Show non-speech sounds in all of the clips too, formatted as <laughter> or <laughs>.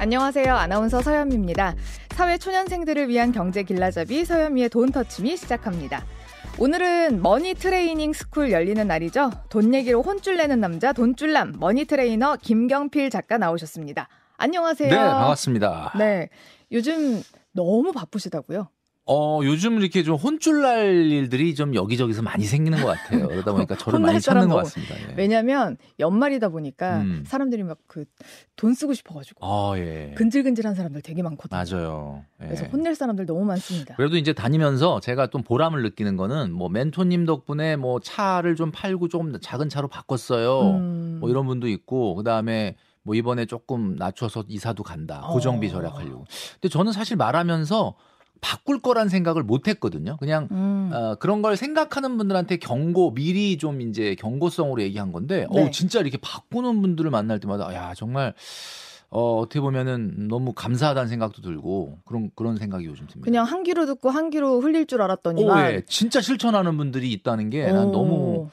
안녕하세요. 아나운서 서현미입니다. 사회 초년생들을 위한 경제 길라잡이 서현미의 돈 터치미 시작합니다. 오늘은 머니 트레이닝 스쿨 열리는 날이죠. 돈 얘기로 혼쭐 내는 남자 돈쭐남 머니 트레이너 김경필 작가 나오셨습니다. 안녕하세요. 네, 반갑습니다. 네. 요즘 너무 바쁘시다고요? 어, 요즘 이렇게 좀 혼쭐 날 일들이 좀 여기저기서 많이 생기는 것 같아요. 그러다 보니까 저를 많이 찾는 것 같습니다. 예. 왜냐면 연말이다 보니까 음. 사람들이 막 그 돈 쓰고 싶어가지고. 아, 예. 근질근질한 사람들 되게 많거든요. 맞아요. 예. 그래서 혼낼 사람들 너무 많습니다. 그래도 이제 다니면서 제가 좀 보람을 느끼는 거는 뭐 멘토님 덕분에 뭐 차를 좀 팔고 조금 작은 차로 바꿨어요. 음. 뭐 이런 분도 있고, 그 다음에 뭐 이번에 조금 낮춰서 이사도 간다. 고정비 어. 절약하려고. 근데 저는 사실 말하면서 바꿀 거란 생각을 못 했거든요. 그냥 음. 어, 그런 걸 생각하는 분들한테 경고 미리 좀 이제 경고성으로 얘기한 건데 네. 어 진짜 이렇게 바꾸는 분들을 만날 때마다 야 정말 어, 어떻게 보면은 너무 감사하다는 생각도 들고 그런 그런 생각이 요즘 듭니다. 그냥 한 귀로 듣고 한 귀로 흘릴 줄 알았더니만 오, 예. 진짜 실천하는 분들이 있다는 게 난 너무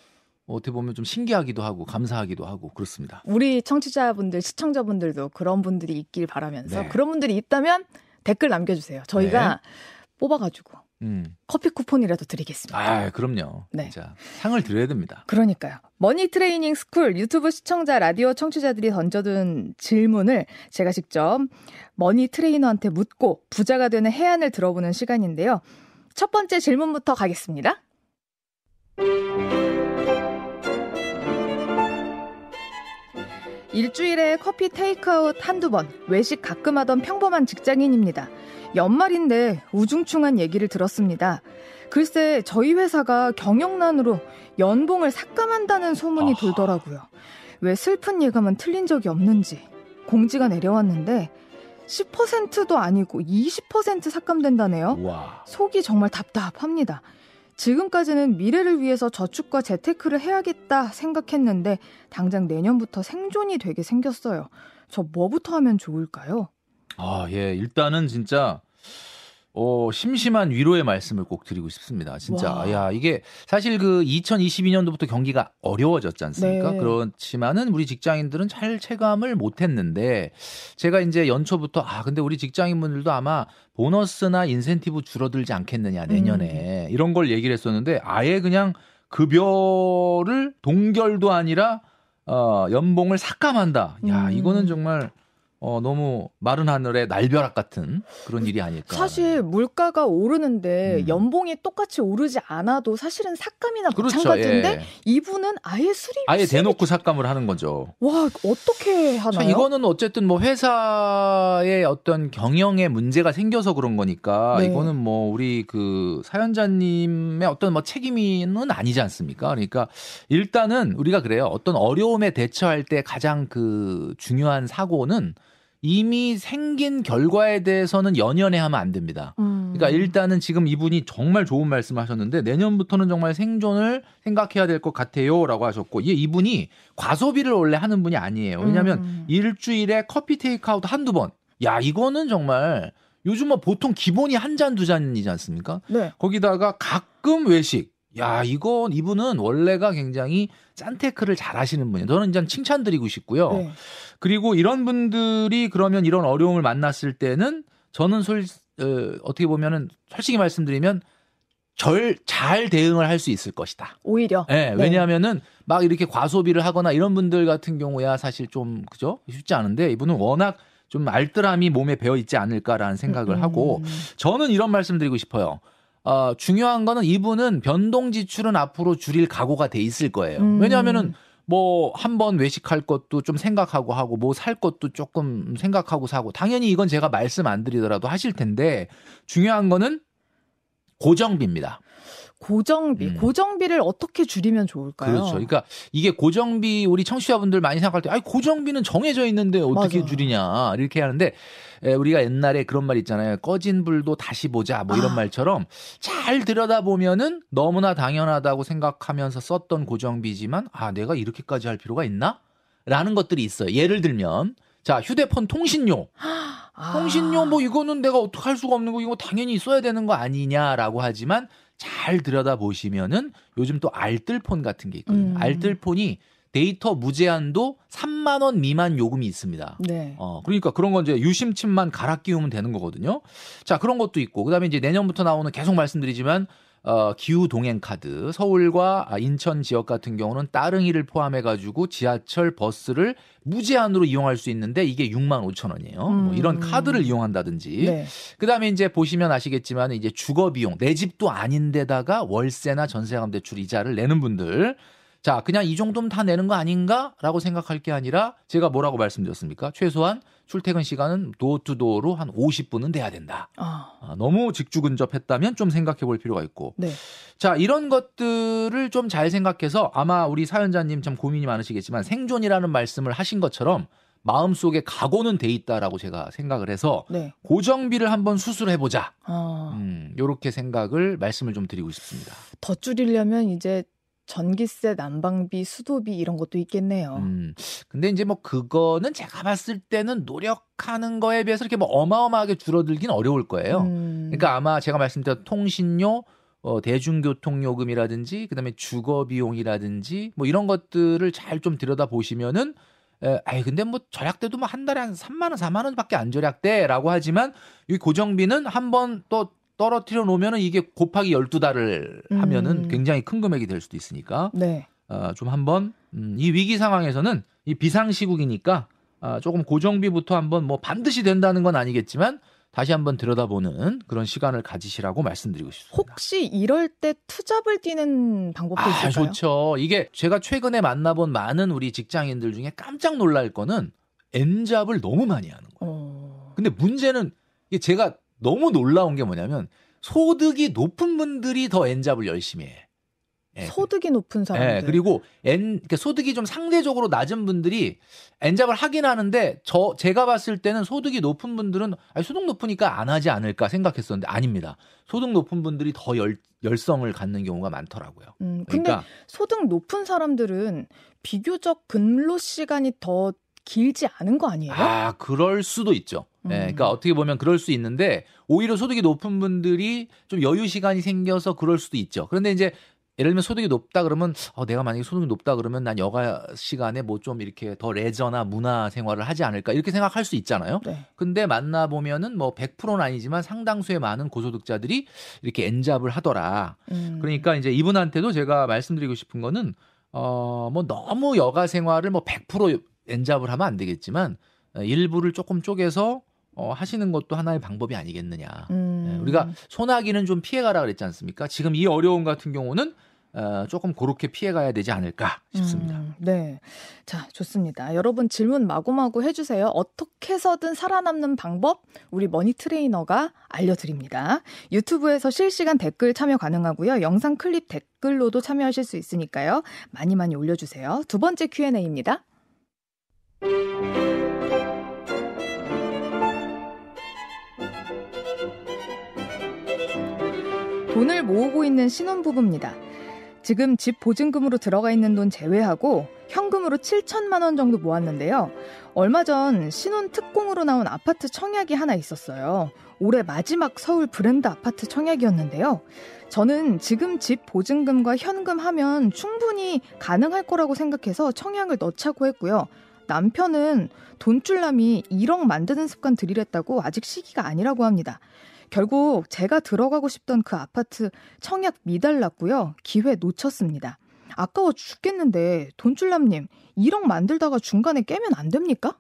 어떻게 보면 좀 신기하기도 하고 감사하기도 하고 그렇습니다. 우리 청취자분들 시청자분들도 그런 분들이 있길 바라면서 네. 그런 분들이 있다면 댓글 남겨주세요. 저희가 네. 뽑아가지고 음. 커피 쿠폰이라도 드리겠습니다. 아, 그럼요. 네. 자, 상을 드려야 됩니다. 그러니까요. 머니 트레이닝 스쿨 유튜브 시청자 라디오 청취자들이 던져둔 질문을 제가 직접 머니 트레이너한테 묻고 부자가 되는 해안을 들어보는 시간인데요. 첫 번째 질문부터 가겠습니다. 일주일에 커피 테이크아웃 한두 번, 외식 가끔 하던 평범한 직장인입니다. 연말인데 우중충한 얘기를 들었습니다. 글쎄, 저희 회사가 경영난으로 연봉을 삭감한다는 소문이 돌더라고요. 왜 슬픈 예감은 틀린 적이 없는지. 공지가 내려왔는데 10%도 아니고 20% 삭감된다네요. 와. 속이 정말 답답합니다. 지금까지는 미래를 위해서 저축과 재테크를 해야겠다 생각했는데 당장 내년부터 생존이 되게 생겼어요. 저 뭐부터 하면 좋을까요? 아, 예. 일단은 진짜 어, 심심한 위로의 말씀을 꼭 드리고 싶습니다. 진짜. 와. 야, 이게 사실 그 2022년도부터 경기가 어려워졌지 않습니까? 네. 그렇지만은 우리 직장인들은 잘 체감을 못 했는데 제가 이제 연초부터 아, 근데 우리 직장인분들도 아마 보너스나 인센티브 줄어들지 않겠느냐, 내년에. 음. 이런 걸 얘기를 했었는데 아예 그냥 급여를 동결도 아니라 어, 연봉을 삭감한다. 야, 음. 이거는 정말 어, 너무 마른 하늘에 날벼락 같은 그런 일이 아닐까. 사실 물가가 오르는데 음. 연봉이 똑같이 오르지 않아도 사실은 삭감이나 그렇죠. 마찬가지인데 예. 이분은 아예 수립 아예 대놓고 삭감을 하는 거죠. 와 어떻게 하나요? 자, 이거는 어쨌든 뭐 회사의 어떤 경영에 문제가 생겨서 그런 거니까 네. 이거는 뭐 우리 그 사연자님의 어떤 뭐 책임은 아니지 않습니까? 그러니까 일단은 우리가 그래요. 어떤 어려움에 대처할 때 가장 그 중요한 사고는 이미 생긴 결과에 대해서는 연연해 하면 안 됩니다. 음. 그러니까 일단은 지금 이분이 정말 좋은 말씀 하셨는데 내년부터는 정말 생존을 생각해야 될 것 같아요. 라고 하셨고, 이 이분이 과소비를 원래 하는 분이 아니에요. 왜냐하면 음. 일주일에 커피 테이크아웃 한두 번. 야, 이거는 정말 요즘 뭐 보통 기본이 한 잔, 두 잔이지 않습니까? 네. 거기다가 가끔 외식. 야, 이건 이분은 원래가 굉장히 짠테크를 잘 하시는 분이에요. 저는 이제 칭찬드리고 싶고요. 네. 그리고 이런 분들이 그러면 이런 어려움을 만났을 때는 저는 솔, 어, 어떻게 보면은 솔직히 말씀드리면 절 잘 대응을 할 수 있을 것이다. 오히려. 네, 네. 왜냐하면은 막 이렇게 과소비를 하거나 이런 분들 같은 경우야 사실 좀 그죠 쉽지 않은데 이분은 워낙 좀 알뜰함이 몸에 배어 있지 않을까라는 생각을 음. 하고 저는 이런 말씀드리고 싶어요. 어, 중요한 거는 이분은 변동 지출은 앞으로 줄일 각오가 돼 있을 거예요. 음. 왜냐하면은 뭐 한 번 외식할 것도 좀 생각하고 하고 뭐 살 것도 조금 생각하고 사고 당연히 이건 제가 말씀 안 드리더라도 하실 텐데 중요한 거는 고정비입니다. 고정비, 음. 고정비를 어떻게 줄이면 좋을까요? 그렇죠. 그러니까 이게 고정비 우리 청취자분들 많이 생각할 때, 아니 고정비는 정해져 있는데 어떻게 맞아. 줄이냐 이렇게 하는데 에, 우리가 옛날에 그런 말 있잖아요. 꺼진 불도 다시 보자 뭐 이런 아. 말처럼 잘 들여다 보면은 너무나 당연하다고 생각하면서 썼던 고정비지만 아 내가 이렇게까지 할 필요가 있나? 라는 것들이 있어요. 예를 들면 자 휴대폰 통신료. <gasps> 아. 통신료 뭐 이거는 내가 어떻게 할 수가 없는 거 이거 당연히 써야 되는 거 아니냐라고 하지만 잘 들여다 보시면은 요즘 또 알뜰폰 같은 게 있거든요. 음. 알뜰폰이 데이터 무제한도 3만 원 미만 요금이 있습니다. 네. 어, 그러니까 그런 건 이제 유심칩만 갈아 끼우면 되는 거거든요. 자, 그런 것도 있고 그다음에 이제 내년부터 나오는 계속 말씀드리지만 어, 기후 동행 카드 서울과 인천 지역 같은 경우는 따릉이를 포함해 가지고 지하철 버스를 무제한으로 이용할 수 있는데 이게 6만 5천 원이에요. 뭐 음. 뭐 이런 카드를 이용한다든지. 네. 그다음에 이제 보시면 아시겠지만 이제 주거 비용 내 집도 아닌데다가 월세나 전세감 대출 이자를 내는 분들 자, 그냥 이 정도면 다 내는 거 아닌가라고 생각할 게 아니라 제가 뭐라고 말씀드렸습니까? 최소한 출퇴근 시간은 도어투도어로 한 50분은 돼야 된다. 아. 아, 너무 직주 근접했다면 좀 생각해 볼 필요가 있고. 네. 자, 이런 것들을 좀 잘 생각해서 아마 우리 사연자님 참 고민이 많으시겠지만 생존이라는 말씀을 하신 것처럼 마음속에 각오는 돼 있다라고 제가 생각을 해서 네. 고정비를 한번 수술해 보자. 아. 음, 요렇게 생각을 말씀을 좀 드리고 싶습니다. 더 줄이려면 이제 전기세, 난방비, 수도비 이런 것도 있겠네요. 음. 근데 이제 뭐 그거는 제가 봤을 때는 노력하는 거에 비해서 이렇게 뭐 어마어마하게 줄어들긴 어려울 거예요. 음. 그러니까 아마 제가 말씀드린 통신료, 어, 대중교통 요금이라든지 그다음에 주거 비용이라든지 뭐 이런 것들을 잘 좀 들여다 보시면은 에, 아이 근데 뭐 절약돼도 뭐 한 달에 한 3만 원, 4만 원밖에 안 절약돼라고 하지만 이 고정비는 한 번 또 떨어뜨려 놓으면은 이게 곱하기 12달을 하면은 음. 굉장히 큰 금액이 될 수도 있으니까 네. 어, 좀 한번 음, 이 위기 상황에서는 이 비상 시국이니까 아, 조금 고정비부터 한번 뭐 반드시 된다는 건 아니겠지만 다시 한번 들여다보는 그런 시간을 가지시라고 말씀드리고 싶습니다. 혹시 이럴 때 투잡을 뛰는 방법도 아, 있을까요? 좋죠. 이게 제가 최근에 만나본 많은 우리 직장인들 중에 깜짝 놀랄 거는 엔잡을 너무 많이 하는 거예요. 어... 근데 문제는 이게 제가 너무 놀라운 게 뭐냐면 소득이 높은 분들이 더 엔잡을 열심히 해. 예. 소득이 높은 사람들. 예, 그리고 엔 그러니까 소득이 좀 상대적으로 낮은 분들이 엔잡을 하긴 하는데 저 제가 봤을 때는 소득이 높은 분들은 아니, 소득 높으니까 안 하지 않을까 생각했었는데 아닙니다. 소득 높은 분들이 더 열, 열성을 갖는 경우가 많더라고요. 음, 근데 그러니까, 소득 높은 사람들은 비교적 근로 시간이 더 길지 않은 거 아니에요? 아, 그럴 수도 있죠. 음. 네, 그러니까 어떻게 보면 그럴 수 있는데 오히려 소득이 높은 분들이 좀 여유 시간이 생겨서 그럴 수도 있죠. 그런데 이제 예를 들면 소득이 높다 그러면 어, 내가 만약에 소득이 높다 그러면 난 여가 시간에 뭐 좀 이렇게 더 레저나 문화 생활을 하지 않을까 이렇게 생각할 수 있잖아요. 네. 근데 만나 보면은 뭐 100%는 아니지만 상당수의 많은 고소득자들이 이렇게 엔잡을 하더라. 음. 그러니까 이제 이분한테도 제가 말씀드리고 싶은 거는 어뭐 너무 여가 생활을 뭐 100% 엔잡을 하면 안 되겠지만 어, 일부를 조금 쪼개서 어, 하시는 것도 하나의 방법이 아니겠느냐. 음. 네, 우리가 소나기는 좀 피해가라 그랬지 않습니까? 지금 이 어려움 같은 경우는 어, 조금 그렇게 피해가야 되지 않을까 싶습니다. 음, 네. 자, 좋습니다. 여러분 질문 마구마구 해주세요. 어떻게 해서든 살아남는 방법 우리 머니 트레이너가 알려드립니다. 유튜브에서 실시간 댓글 참여 가능하고요. 영상 클립 댓글로도 참여하실 수 있으니까요. 많이 많이 올려주세요. 두 번째 Q&A입니다. 돈을 모으고 있는 신혼부부입니다. 지금 집 보증금으로 들어가 있는 돈 제외하고 현금으로 7천만 원 정도 모았는데요. 얼마 전 신혼 특공으로 나온 아파트 청약이 하나 있었어요. 올해 마지막 서울 브랜드 아파트 청약이었는데요. 저는 지금 집 보증금과 현금 하면 충분히 가능할 거라고 생각해서 청약을 넣자고 했고요. 남편은 돈줄남이 1억 만드는 습관 들이랬다고 아직 시기가 아니라고 합니다. 결국 제가 들어가고 싶던 그 아파트 청약 미달났고요. 기회 놓쳤습니다. 아까워 죽겠는데 돈줄남님 1억 만들다가 중간에 깨면 안 됩니까?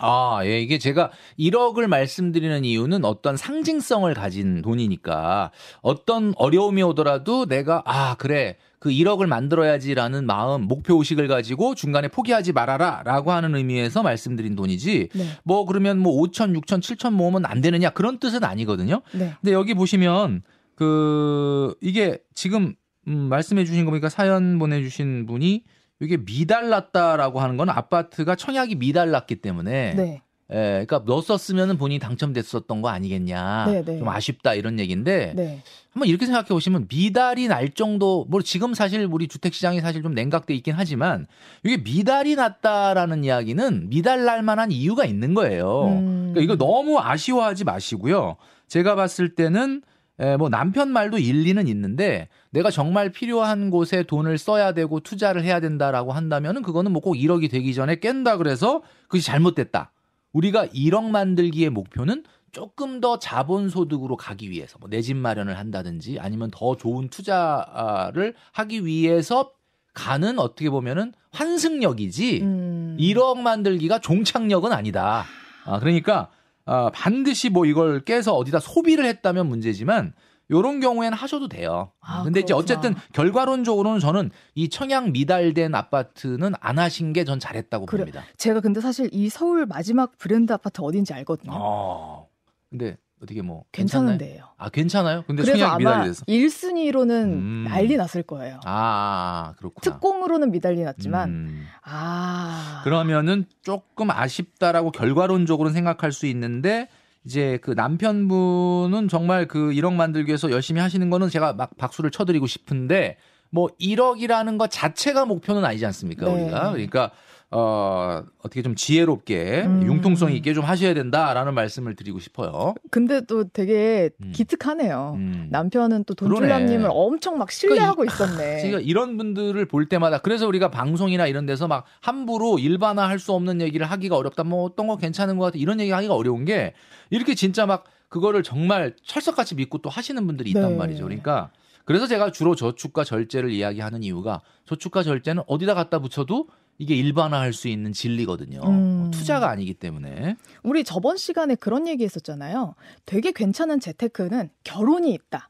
아, 예, 이게 제가 1억을 말씀드리는 이유는 어떤 상징성을 가진 돈이니까 어떤 어려움이 오더라도 내가, 아, 그래. 그 1억을 만들어야지라는 마음, 목표 의식을 가지고 중간에 포기하지 말아라 라고 하는 의미에서 말씀드린 돈이지 네. 뭐 그러면 뭐 5천, 6천, 7천 모으면 안 되느냐 그런 뜻은 아니거든요. 네. 근데 여기 보시면 그 이게 지금 음, 말씀해 주신 거 보니까 사연 보내 주신 분이 이게 미달났다라고 하는 건 아파트가 청약이 미달났기 때문에 네. 예, 그러니까 넣었었으면 본인이 당첨됐었던 거 아니겠냐. 네네. 네. 좀 아쉽다 이런 얘기인데 네. 한번 이렇게 생각해 보시면 미달이 날 정도 뭐 지금 사실 우리 주택 시장이 사실 좀 냉각돼 있긴 하지만 이게 미달이 났다라는 이야기는 미달 날 만한 이유가 있는 거예요. 음. 그러니까 이거 너무 아쉬워하지 마시고요. 제가 봤을 때는 에, 뭐 남편 말도 일리는 있는데 내가 정말 필요한 곳에 돈을 써야 되고 투자를 해야 된다라고 한다면은 그거는 뭐 꼭 1억이 되기 전에 깬다 그래서 그것이 잘못됐다. 우리가 1억 만들기의 목표는 조금 더 자본 소득으로 가기 위해서 뭐 내 집 마련을 한다든지 아니면 더 좋은 투자를 하기 위해서 가는 어떻게 보면은 환승역이지 음. 1억 만들기가 종착역은 아니다. 아, 그러니까 아, 반드시 뭐 이걸 깨서 어디다 소비를 했다면 문제지만 요런 경우에는 하셔도 돼요. 아, 근데 그렇구나. 이제 어쨌든 결과론적으로는 저는 이 청약 미달된 아파트는 안 하신 게 전 잘했다고 그래. 봅니다. 제가 근데 사실 이 서울 마지막 브랜드 아파트 어딘지 알거든요. 어. 근데 어떻게 뭐 괜찮은데요. 아 괜찮아요? 근데 그래서 아마 미달리돼서. 1순위로는 음. 난리 났을 거예요. 아 그렇구나. 특공으로는 미달리 났지만 음. 아 그러면은 조금 아쉽다라고 결과론적으로는 생각할 수 있는데 이제 그 남편분은 정말 그 1억 만들기 위해서 열심히 하시는 거는 제가 막 박수를 쳐드리고 싶은데 뭐 1억이라는 것 자체가 목표는 아니지 않습니까 네. 우리가 그러니까 어, 어떻게 좀 지혜롭게 음. 융통성 있게 좀 하셔야 된다라는 말씀을 드리고 싶어요. 근데 또 되게 음. 기특하네요. 음. 남편은 또 돈줄남님을 엄청 막 신뢰하고 그러니까 있었네. 제가 이런 분들을 볼 때마다 그래서 우리가 방송이나 이런 데서 막 함부로 일반화 할 수 없는 얘기를 하기가 어렵다. 뭐 어떤 거 괜찮은 것 같아. 이런 얘기 하기가 어려운 게 이렇게 진짜 막 그거를 정말 철석같이 믿고 또 하시는 분들이 있단 네. 말이죠. 그러니까 그래서 제가 주로 저축과 절제를 이야기하는 이유가 저축과 절제는 어디다 갖다 붙여도 이게 일반화할 수 있는 진리거든요. 음. 투자가 아니기 때문에. 우리 저번 시간에 그런 얘기 했었잖아요. 되게 괜찮은 재테크는 결혼이 있다.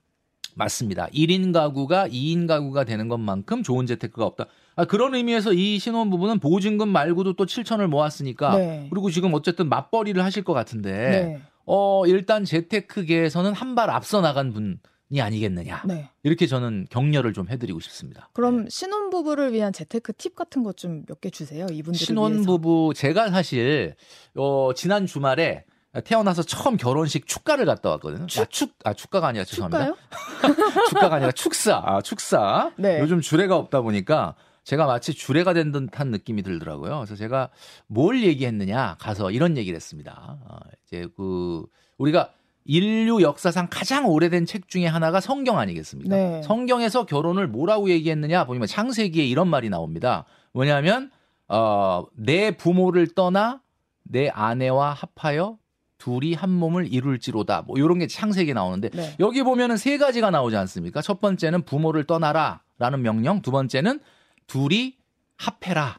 맞습니다. 1인 가구가 2인 가구가 되는 것만큼 좋은 재테크가 없다. 아, 그런 의미에서 이 신혼부부는 보증금 말고도 또 7천을 모았으니까 네. 그리고 지금 어쨌든 맞벌이를 하실 것 같은데 네. 어, 일단 재테크계에서는 한 발 앞서 나간 분이 아니겠느냐. 네. 이렇게 저는 격려를 좀 해드리고 싶습니다. 그럼 네. 신혼부부를 위한 재테크 팁 같은 것 좀 몇 개 주세요. 이분들 신혼부부 제가 사실 어, 지난 주말에 태어나서 처음 결혼식 축가를 갔다 왔거든요. 축? 아, 축, 아, 축가가 아니라 죄송합니다. <laughs> 축가가 아니라 축사. 아, 축사. 네. 요즘 주례가 없다 보니까 제가 마치 주례가 된 듯한 느낌이 들더라고요. 그래서 제가 뭘 얘기했느냐 가서 이런 얘기를 했습니다. 어, 이제 그 우리가 인류 역사상 가장 오래된 책 중에 하나가 성경 아니겠습니까? 네. 성경에서 결혼을 뭐라고 얘기했느냐 보면 창세기에 이런 말이 나옵니다. 뭐냐면 어, 내 부모를 떠나 내 아내와 합하여 둘이 한 몸을 이룰지로다. 뭐 이런 게 창세기에 나오는데 네. 여기 보면은 세 가지가 나오지 않습니까? 첫 번째는 부모를 떠나라라는 명령, 두 번째는 둘이 합해라라는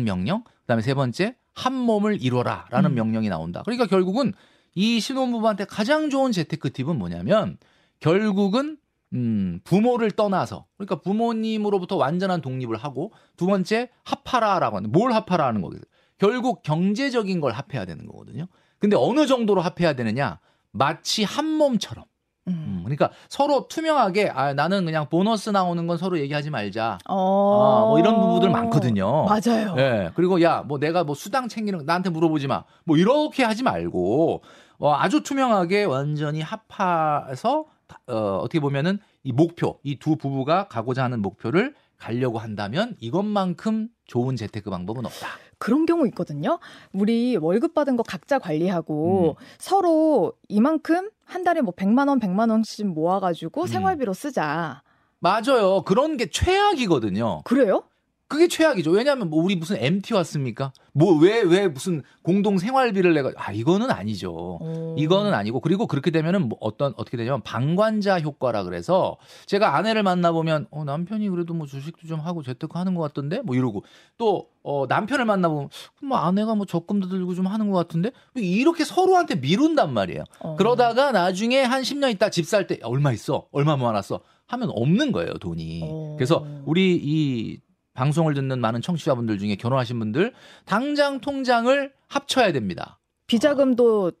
음. 명령, 그다음에 세 번째 한 몸을 이뤄라라는 음. 명령이 나온다. 그러니까 결국은 이 신혼부부한테 가장 좋은 재테크 팁은 뭐냐면 결국은 음, 부모를 떠나서 그러니까 부모님으로부터 완전한 독립을 하고 두 번째 합하라라고 하는 뭘 합하라 하는 거겠어요. 결국 경제적인 걸 합해야 되는 거거든요. 근데 어느 정도로 합해야 되느냐? 마치 한 몸처럼 음. 음. 그러니까 서로 투명하게 아 나는 그냥 보너스 나오는 건 서로 얘기하지 말자. 어. 아, 뭐 이런 부분들 많거든요. 맞아요. 예. 그리고 야, 뭐 내가 뭐 수당 챙기는 거 나한테 물어보지 마. 뭐 이렇게 하지 말고 어, 아주 투명하게 완전히 합해서 어, 어떻게 보면은 이 목표, 이 두 부부가 가고자 하는 목표를 가려고 한다면 이것만큼 좋은 재테크 방법은 없다. 그런 경우 있거든요. 우리 월급 받은 거 각자 관리하고 음. 서로 이만큼 한 달에 뭐 100만 원, 100만 원씩 모아 가지고 음. 생활비로 쓰자. 맞아요. 그런 게 최악이거든요. 그래요? 그게 최악이죠. 왜냐하면 뭐 우리 무슨 MT 왔습니까? 뭐 왜왜 왜 무슨 공동 생활비를 내가 아 이거는 아니죠. 오. 이거는 아니고 그리고 그렇게 되면은 뭐 어떤 어떻게 되냐면 방관자 효과라 그래서 제가 아내를 만나 보면 어 남편이 그래도 뭐 주식도 좀 하고 재테크 하는 것 같던데 뭐 이러고 또 어 남편을 만나 보면 뭐 아내가 뭐 적금도 들고 좀 하는 것 같은데 이렇게 서로한테 미룬단 말이에요. 어. 그러다가 나중에 한 10년 있다 집 살 때 얼마 있어? 얼마 모아놨어? 하면 없는 거예요 돈이. 어. 그래서 우리 이 방송을 듣는 많은 청취자분들 중에 결혼하신 분들 당장 통장을 합쳐야 됩니다. 비자금도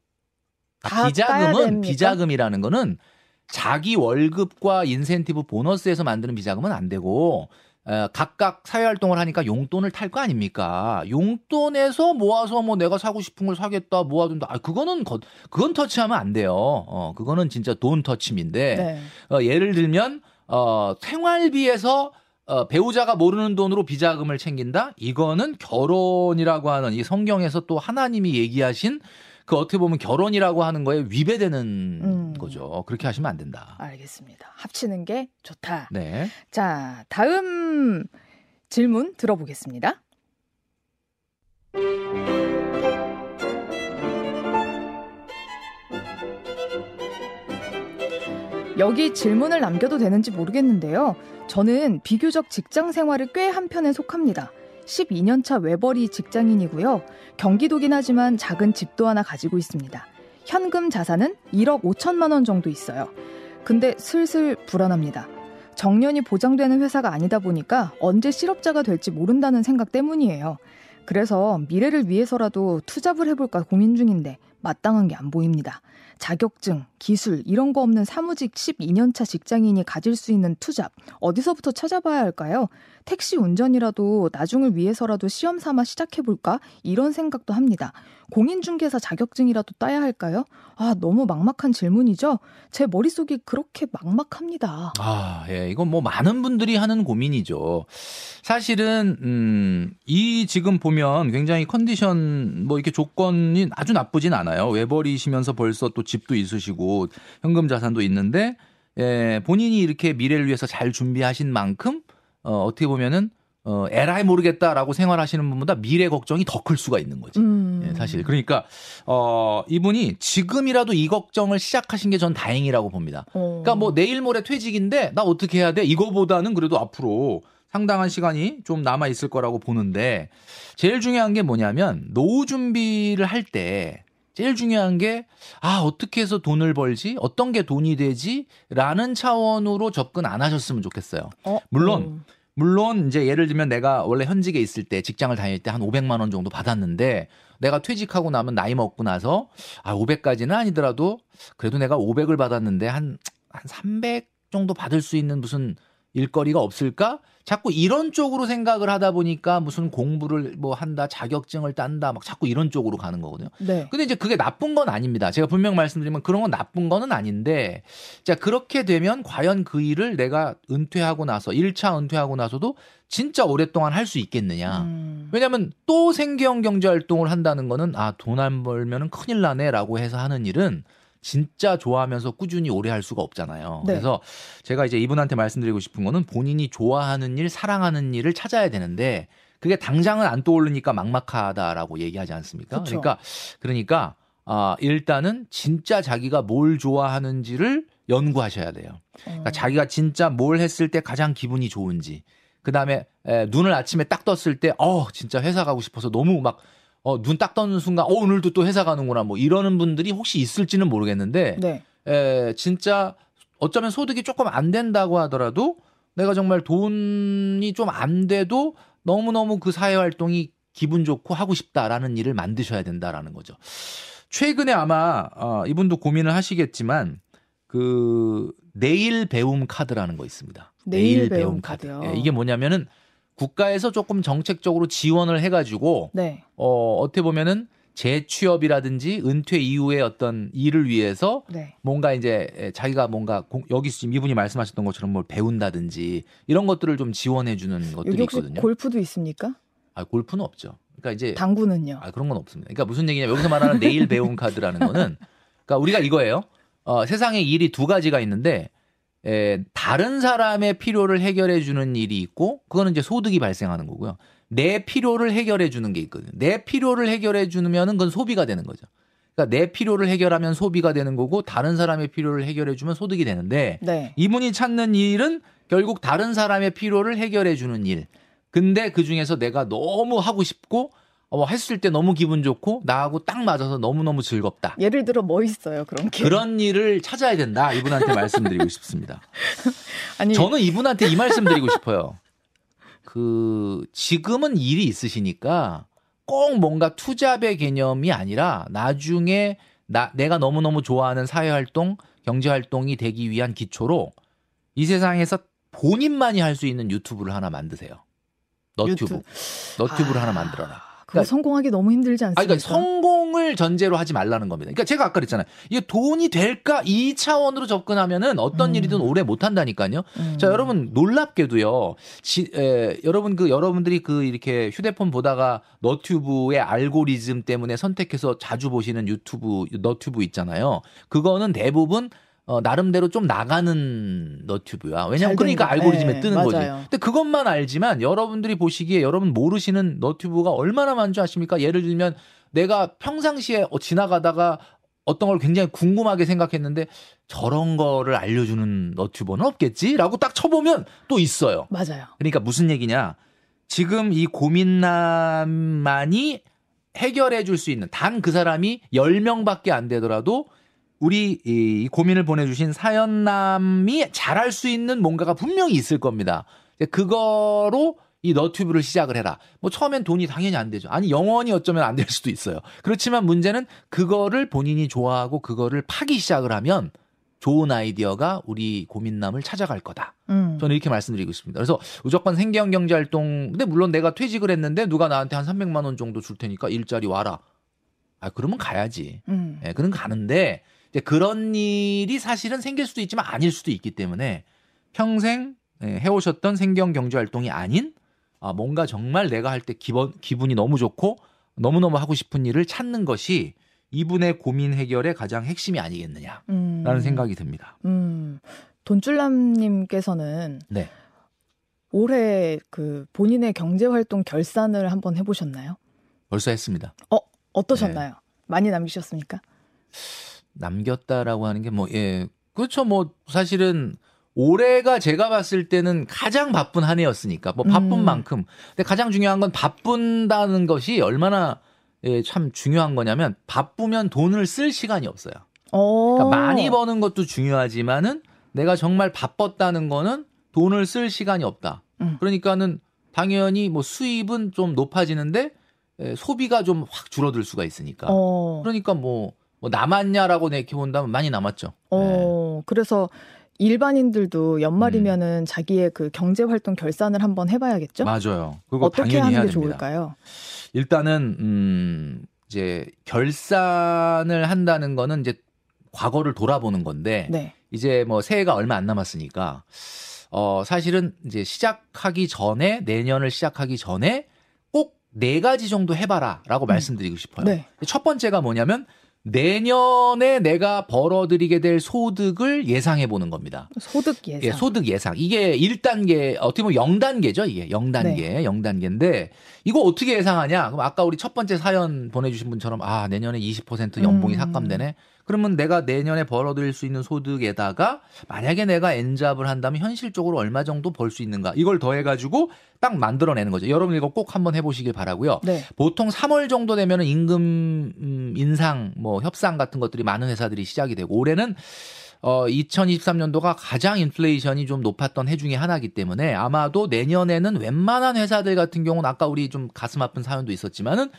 아, 비자금은 비자금이라는 거는 자기 월급과 인센티브 보너스에서 만드는 비자금은 안 되고 에, 각각 사회활동을 하니까 용돈을 탈 거 아닙니까? 용돈에서 모아서 뭐 내가 사고 싶은 걸 사겠다 모아둔다. 아 그거는 거, 그건 터치하면 안 돼요. 어 그거는 진짜 돈 터치인데 네. 어, 예를 들면 어 생활비에서 어, 배우자가 모르는 돈으로 비자금을 챙긴다? 이거는 결혼이라고 하는 이 성경에서 또 하나님이 얘기하신 그 어떻게 보면 결혼이라고 하는 거에 위배되는 음. 거죠. 그렇게 하시면 안 된다. 알겠습니다. 합치는 게 좋다. 네. 자, 다음 질문 들어보겠습니다. 여기 질문을 남겨도 되는지 모르겠는데요. 저는 비교적 직장 생활을 꽤 한편에 속합니다. 12년차 외벌이 직장인이고요. 경기도긴 하지만 작은 집도 하나 가지고 있습니다. 현금 자산은 1억 5천만 원 정도 있어요. 근데 슬슬 불안합니다. 정년이 보장되는 회사가 아니다 보니까 언제 실업자가 될지 모른다는 생각 때문이에요. 그래서 미래를 위해서라도 투잡을 해볼까 고민 중인데 마땅한 게 안 보입니다. 자격증, 기술 이런 거 없는 사무직 12년차 직장인이 가질 수 있는 투잡 어디서부터 찾아봐야 할까요? 택시 운전이라도 나중을 위해서라도 시험 삼아 시작해 볼까? 이런 생각도 합니다. 공인중개사 자격증이라도 따야 할까요? 아, 너무 막막한 질문이죠? 제 머릿속이 그렇게 막막합니다. 아, 예. 이건 뭐 많은 분들이 하는 고민이죠. 사실은, 음, 이 지금 보면 굉장히 컨디션 뭐 이렇게 조건이 아주 나쁘진 않아요. 외벌이시면서 벌써 또 집도 있으시고 현금 자산도 있는데, 예, 본인이 이렇게 미래를 위해서 잘 준비하신 만큼 어, 어떻게 보면은 어, 에라이 모르겠다라고 생활하시는 분보다 미래 걱정이 더 클 수가 있는 거지. 음. 예, 사실. 그러니까, 어, 이분이 지금이라도 이 걱정을 시작하신 게 전 다행이라고 봅니다. 어. 그러니까 뭐 내일 모레 퇴직인데 나 어떻게 해야 돼? 이거보다는 그래도 앞으로 상당한 시간이 좀 남아 있을 거라고 보는데 제일 중요한 게 뭐냐면 노후 준비를 할 때 제일 중요한 게, 아, 어떻게 해서 돈을 벌지? 어떤 게 돈이 되지? 라는 차원으로 접근 안 하셨으면 좋겠어요. 어? 물론, 음. 물론 이제 예를 들면 내가 원래 현직에 있을 때 직장을 다닐 때 한 500만 원 정도 받았는데 내가 퇴직하고 나면 나이 먹고 나서 아 500까지는 아니더라도 그래도 내가 500을 받았는데 한 한 300 정도 받을 수 있는 무슨 일거리가 없을까? 자꾸 이런 쪽으로 생각을 하다 보니까 무슨 공부를 뭐 한다, 자격증을 딴다, 막 자꾸 이런 쪽으로 가는 거거든요. 네. 근데 이제 그게 나쁜 건 아닙니다. 제가 분명 말씀드리면 그런 건 나쁜 거는 아닌데, 자, 그렇게 되면 과연 그 일을 내가 은퇴하고 나서, 1차 은퇴하고 나서도 진짜 오랫동안 할 수 있겠느냐. 음. 왜냐면 또 생계형 경제 활동을 한다는 거는, 아, 돈 안 벌면은 큰일 나네 라고 해서 하는 일은 진짜 좋아하면서 꾸준히 오래 할 수가 없잖아요. 네. 그래서 제가 이제 이분한테 말씀드리고 싶은 거는 본인이 좋아하는 일, 사랑하는 일을 찾아야 되는데 그게 당장은 안 떠오르니까 막막하다라고 얘기하지 않습니까? 그쵸. 그러니까 그러니까 아, 일단은 진짜 자기가 뭘 좋아하는지를 연구하셔야 돼요. 그러니까 어. 자기가 진짜 뭘 했을 때 가장 기분이 좋은지. 그다음에 에, 눈을 아침에 딱 떴을 때 어, 진짜 회사 가고 싶어서 너무 막 어, 눈 딱 떠는 순간, 어, 오늘도 또 회사 가는구나, 뭐, 이러는 분들이 혹시 있을지는 모르겠는데, 네. 에, 진짜, 어쩌면 소득이 조금 안 된다고 하더라도, 내가 정말 돈이 좀 안 돼도 너무너무 그 사회 활동이 기분 좋고 하고 싶다라는 일을 만드셔야 된다라는 거죠. 최근에 아마, 어, 이분도 고민을 하시겠지만, 그, 내일 배움 카드라는 거 있습니다. 내일, 내일 배움, 배움 카드. 예, 이게 뭐냐면은, 국가에서 조금 정책적으로 지원을 해가지고 네. 어 어떻게 보면은 재취업이라든지 은퇴 이후의 어떤 일을 위해서 네. 뭔가 이제 자기가 뭔가 공, 여기 지금 이분이 말씀하셨던 것처럼 뭘 배운다든지 이런 것들을 좀 지원해 주는 것들이 있거든요. 골프도 있습니까? 아 골프는 없죠. 그러니까 이제 당구는요. 아 그런 건 없습니다. 그러니까 무슨 얘기냐 여기서 말하는 내일 배움 카드라는 거는 그러니까 우리가 이거예요. 어, 세상에 일이 두 가지가 있는데 에, 다른 사람의 필요를 해결해 주는 일이 있고 그거는 이제 소득이 발생하는 거고요. 내 필요를 해결해 주는 게 있거든요. 내 필요를 해결해 주면은 그건 소비가 되는 거죠. 그러니까 내 필요를 해결하면 소비가 되는 거고 다른 사람의 필요를 해결해 주면 소득이 되는데 네. 이분이 찾는 일은 결국 다른 사람의 필요를 해결해 주는 일. 근데 그 중에서 내가 너무 하고 싶고 어, 했을 때 너무 기분 좋고 나하고 딱 맞아서 너무너무 즐겁다. 예를 들어 뭐 있어요? 그런 게. 그런 일을 찾아야 된다. 이분한테 <laughs> 말씀드리고 싶습니다. 아니 저는 이분한테 이 말씀 드리고 싶어요. 그 지금은 일이 있으시니까 꼭 뭔가 투잡의 개념이 아니라 나중에 나 내가 너무너무 좋아하는 사회 활동, 경제 활동이 되기 위한 기초로 이 세상에서 본인만이 할 수 있는 유튜브를 하나 만드세요. 너튜브. 유튜브. 너튜브를 아... 하나 만들어라. 그러니까 성공하기 너무 힘들지 않습니까? 아니, 그러니까 성공을 전제로 하지 말라는 겁니다. 그러니까 제가 아까 그랬잖아요. 이게 돈이 될까 이 차원으로 접근하면은 어떤 음. 일이든 오래 못 한다니까요. 음. 자, 여러분 놀랍게도요. 지, 에, 여러분 그 여러분들이 그 이렇게 휴대폰 보다가 너튜브의 알고리즘 때문에 선택해서 자주 보시는 유튜브 너튜브 있잖아요. 그거는 대부분 어, 나름대로 좀 나가는 너튜브야. 왜냐면 그러니까 알고리즘에 네, 뜨는 맞아요. 거지. 근데 그것만 알지만 여러분들이 보시기에 여러분 모르시는 너튜브가 얼마나 많은 줄 아십니까? 예를 들면 내가 평상시에 어, 지나가다가 어떤 걸 굉장히 궁금하게 생각했는데 저런 거를 알려주는 너튜버는 없겠지? 라고 딱 쳐보면 또 있어요. 맞아요. 그러니까 무슨 얘기냐. 지금 이 고민남만이 해결해 줄 수 있는 단 그 사람이 10명밖에 안 되더라도 우리 이 고민을 보내주신 사연남이 잘할 수 있는 뭔가가 분명히 있을 겁니다. 그거로 이 너튜브를 시작을 해라. 뭐 처음엔 돈이 당연히 안 되죠. 아니 영원히 어쩌면 안 될 수도 있어요. 그렇지만 문제는 그거를 본인이 좋아하고 그거를 파기 시작을 하면 좋은 아이디어가 우리 고민남을 찾아갈 거다. 음. 저는 이렇게 말씀드리고 있습니다. 그래서 무조건 생계형 경제 활동. 근데 물론 내가 퇴직을 했는데 누가 나한테 한 300만 원 정도 줄 테니까 일자리 와라. 아 그러면 가야지. 음. 예, 그는 가는데 그런 일이 사실은 생길 수도 있지만 아닐 수도 있기 때문에 평생 예, 해오셨던 생경 경제 활동이 아닌 아, 뭔가 정말 내가 할 때 기분 기분이 너무 좋고 너무너무 하고 싶은 일을 찾는 것이 이분의 고민 해결의 가장 핵심이 아니겠느냐라는 음. 생각이 듭니다. 음. 돈줄남님께서는 네. 올해 그 본인의 경제 활동 결산을 한번 해보셨나요? 벌써 했습니다. 어 어떠셨나요? 네. 많이 남기셨습니까? 남겼다라고 하는 게 뭐, 예. 그렇죠. 뭐, 사실은 올해가 제가 봤을 때는 가장 바쁜 한 해였으니까 뭐 바쁜 음. 만큼. 근데 가장 중요한 건 바쁜다는 것이 얼마나 예, 참 중요한 거냐면 바쁘면 돈을 쓸 시간이 없어요. 그러니까 많이 버는 것도 중요하지만은 내가 정말 바빴다는 거는 돈을 쓸 시간이 없다. 음. 그러니까는 당연히 뭐 수입은 좀 높아지는데 예, 소비가 좀 확 줄어들 수가 있으니까. 어. 그러니까 뭐 뭐 남았냐라고 내게 본다면 많이 남았죠. 어, 네. 그래서 일반인들도 연말이면은 음. 자기의 그 경제 활동 결산을 한번 해봐야겠죠. 맞아요. 그거 어떻게 하는 게 좋을까요? 일단은 음 이제 결산을 한다는 거는 이제 과거를 돌아보는 건데 네. 이제 뭐 새해가 얼마 안 남았으니까 어 사실은 이제 시작하기 전에 내년을 시작하기 전에 꼭 네 가지 정도 해봐라라고 음. 말씀드리고 싶어요. 네. 첫 번째가 뭐냐면 내년에 내가 벌어들이게 될 소득을 예상해 보는 겁니다. 소득 예상. 예, 소득 예상. 이게 1단계, 어떻게 보면 0단계죠, 이게. 0단계, 네. 0단계인데, 이거 어떻게 예상하냐? 그럼 아까 우리 첫 번째 사연 보내주신 분처럼, 아, 내년에 20% 연봉이 음. 삭감되네? 그러면 내가 내년에 벌어들일 수 있는 소득에다가 만약에 내가 엔잡을 한다면 현실적으로 얼마 정도 벌 수 있는가 이걸 더해가지고 딱 만들어내는 거죠. 여러분 이거 꼭 한번 해보시길 바라고요. 네. 보통 3월 정도 되면 임금 음, 인상, 뭐 협상 같은 것들이 많은 회사들이 시작이 되고 올해는 어 2023년도가 가장 인플레이션이 좀 높았던 해 중에 하나이기 때문에 아마도 내년에는 웬만한 회사들 같은 경우는 아까 우리 좀 가슴 아픈 사연도 있었지만은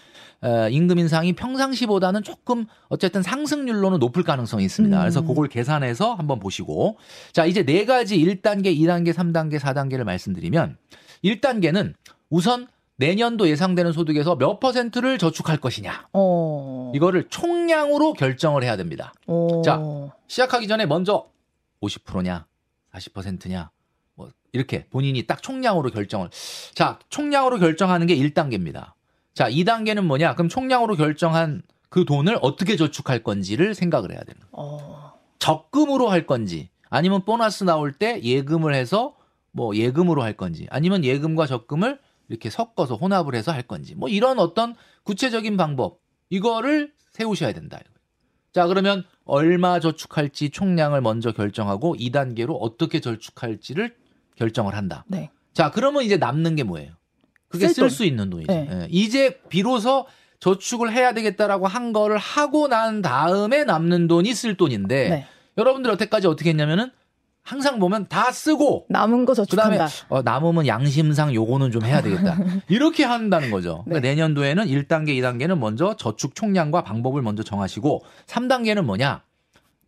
어, 임금 인상이 평상시보다는 조금 어쨌든 상승률로는 높을 가능성이 있습니다. 그래서 음. 그걸 계산해서 한번 보시고 자 이제 네 가지 1단계, 2단계, 3단계, 4단계를 말씀드리면 1단계는 우선 내년도 예상되는 소득에서 몇 퍼센트를 저축할 것이냐. 어. 이거를 총량으로 결정을 해야 됩니다. 어. 자, 시작하기 전에 먼저 50%냐, 40%냐, 뭐 이렇게 본인이 딱 총량으로 결정을. 자, 총량으로 결정하는 게 1단계입니다. 자, 2단계는 뭐냐? 그럼 총량으로 결정한 그 돈을 어떻게 저축할 건지를 생각을 해야 되는. 어. 적금으로 할 건지 아니면 보너스 나올 때 예금을 해서 뭐 예금으로 할 건지 아니면 예금과 적금을 이렇게 섞어서 혼합을 해서 할 건지 뭐 이런 어떤 구체적인 방법 이거를 세우셔야 된다. 자, 그러면 얼마 저축할지 총량을 먼저 결정하고 2단계로 어떻게 저축할지를 결정을 한다. 네. 자, 그러면 이제 남는 게 뭐예요? 그게 쓸 수 있는 돈이죠. 네. 예. 이제 비로소 저축을 해야 되겠다라고 한 거를 하고 난 다음에 남는 돈이 쓸 돈인데 네. 여러분들 여태까지 어떻게 했냐면은 항상 보면 다 쓰고 남은 거 저축한다. 그다음에 어, 남으면 양심상 요거는 좀 해야 되겠다. <laughs> 이렇게 한다는 거죠. 그러니까 네. 내년도에는 1단계, 2단계는 먼저 저축 총량과 방법을 먼저 정하시고 3단계는 뭐냐?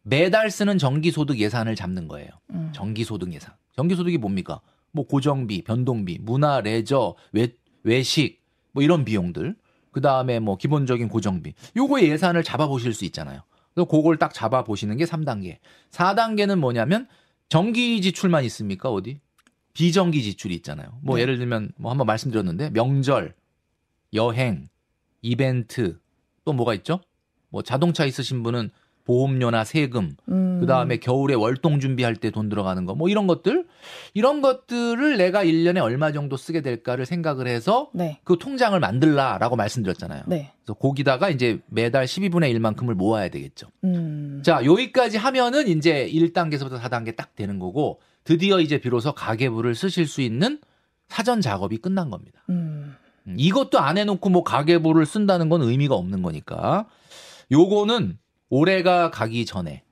매달 쓰는 정기소득 예산을 잡는 거예요. 음. 정기소득 예산. 정기소득이 뭡니까? 뭐 고정비, 변동비, 문화, 레저, 외, 외식 뭐 이런 비용들. 그 다음에 뭐 기본적인 고정비. 요거의 예산을 잡아 보실 수 있잖아요. 그래서 그걸 딱 잡아 보시는 게 3단계. 4단계는 뭐냐면 정기 지출만 있습니까? 어디? 비정기 지출이 있잖아요. 뭐 네. 예를 들면 뭐 한번 말씀드렸는데 명절, 여행, 이벤트 또 뭐가 있죠? 뭐 자동차 있으신 분은 보험료나 세금, 음. 그 다음에 겨울에 월동 준비할 때 돈 들어가는 거, 뭐 이런 것들, 이런 것들을 내가 1년에 얼마 정도 쓰게 될까를 생각을 해서 네. 그 통장을 만들라라고 말씀드렸잖아요. 네. 그래서 거기다가 이제 매달 12분의 1만큼을 모아야 되겠죠. 음. 자, 여기까지 하면은 이제 1단계에서부터 4단계 딱 되는 거고, 드디어 이제 비로소 가계부를 쓰실 수 있는 사전 작업이 끝난 겁니다. 음. 음 이것도 안 해놓고 뭐 가계부를 쓴다는 건 의미가 없는 거니까. 요거는 올해가 가기 전에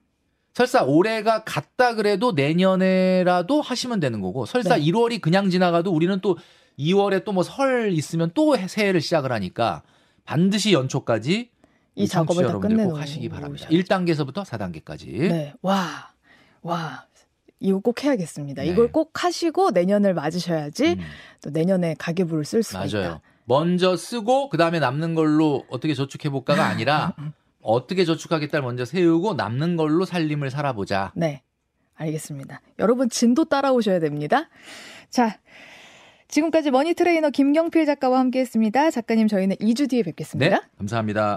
설사 올해가 갔다 그래도 내년에라도 하시면 되는 거고 설사 네. 1월이 그냥 지나가도 우리는 또 2월에 또 뭐 설 있으면 또 새해를 시작을 하니까 반드시 연초까지 이 작업을 다 끝내놓고 하시기 바랍니다. 1단계에서부터 4단계까지. 네. 와. 와. 이거 꼭 해야겠습니다. 네. 이걸 꼭 하시고 내년을 맞으셔야지 음. 또 내년에 가계부를 쓸 수가 맞아요. 있다. 먼저 쓰고 그다음에 남는 걸로 어떻게 저축해 볼까가 아니라 <laughs> 어떻게 저축하겠다를 먼저 세우고 남는 걸로 살림을 살아보자. 네. 알겠습니다. 여러분 진도 따라오셔야 됩니다. 자, 지금까지 머니 트레이너 김경필 작가와 함께 했습니다. 작가님 저희는 2주 뒤에 뵙겠습니다. 네, 감사합니다.